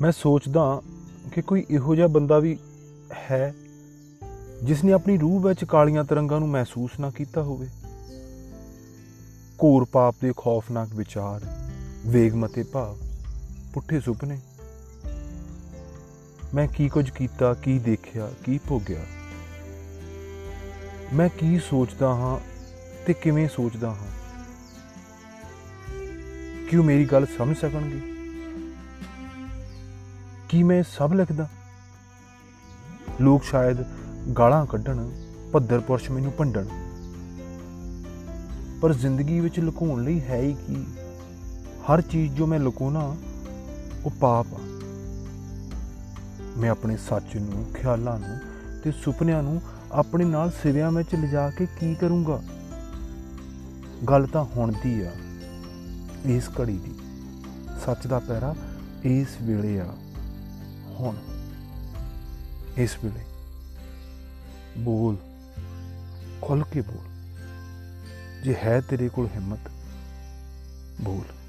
ਮੈਂ ਸੋਚਦਾ ਕਿ ਕੋਈ ਇਹੋ ਜਿਹਾ ਬੰਦਾ ਵੀ ਹੈ ਜਿਸ ਨੇ ਆਪਣੀ ਰੂਹ ਵਿੱਚ ਕਾਲੀਆਂ ਤਰੰਗਾਂ ਨੂੰ ਮਹਿਸੂਸ ਨਾ ਕੀਤਾ ਹੋਵੇ। ਘੋਰ ਪਾਪ ਦੇ ਖੌਫਨਾਕ ਵਿਚਾਰ ਵੇਗਮਤੇ ਭਾਵ, ਪੁੱਠੇ ਸੁਪਨੇ। ਮੈਂ ਕੀ ਕੁਝ ਕੀਤਾ, ਕੀ ਦੇਖਿਆ, ਕੀ ਭੋਗਿਆ? ਮੈਂ ਕੀ ਸੋਚਦਾ ਹਾਂ ਤੇ ਕਿਵੇਂ ਸੋਚਦਾ ਹਾਂ? ਕੀ ਉਹ ਮੇਰੀ ਗੱਲ ਸਮਝ ਸਕਣਗੇ? ਕੀ ਮੈਂ ਸਭ ਲਿਖਦਾ? ਲੋਕ ਸ਼ਾਇਦ ਗਾਲਾਂ ਕੱਢਣ, ਭੱਦਰ ਪੁਰਸ਼ ਮੈਨੂੰ ਭੰਡਣ। ਪਰ ਜ਼ਿੰਦਗੀ ਵਿੱਚ ਲੁਕਾਉਣ ਲਈ ਹੈ ਹੀ ਕੀ? ਹਰ ਚੀਜ਼ ਜੋ ਮੈਂ ਲੁਕਾਉਣਾ, ਉਹ ਪਾਪ ਆ। ਮੈਂ ਆਪਣੇ ਸੱਚ ਨੂੰ, ਖਿਆਲਾਂ ਨੂੰ ਤੇ ਸੁਪਨਿਆਂ ਨੂੰ ਆਪਣੇ ਨਾਲ ਸਿਰਿਆਂ ਵਿੱਚ ਲਿਜਾ ਕੇ ਕੀ ਕਰੂੰਗਾ? ਗੱਲ ਤਾਂ ਹੁਣ ਦੀ ਆ, ਇਸ ਘੜੀ ਦੀ। ਸੱਚ ਦਾ ਪੈਰਾ ਇਸ ਵੇਲੇ ਆ। ਹੁਣ। ਇਸ ਵੇਲੇ ਬੋਲ ਖੁੱਲ ਕੇ ਬੋਲ। ਜੇ ਹੈ ਤੇਰੇ ਕੋਲ ਹਿੰਮਤ ਬੋਲ।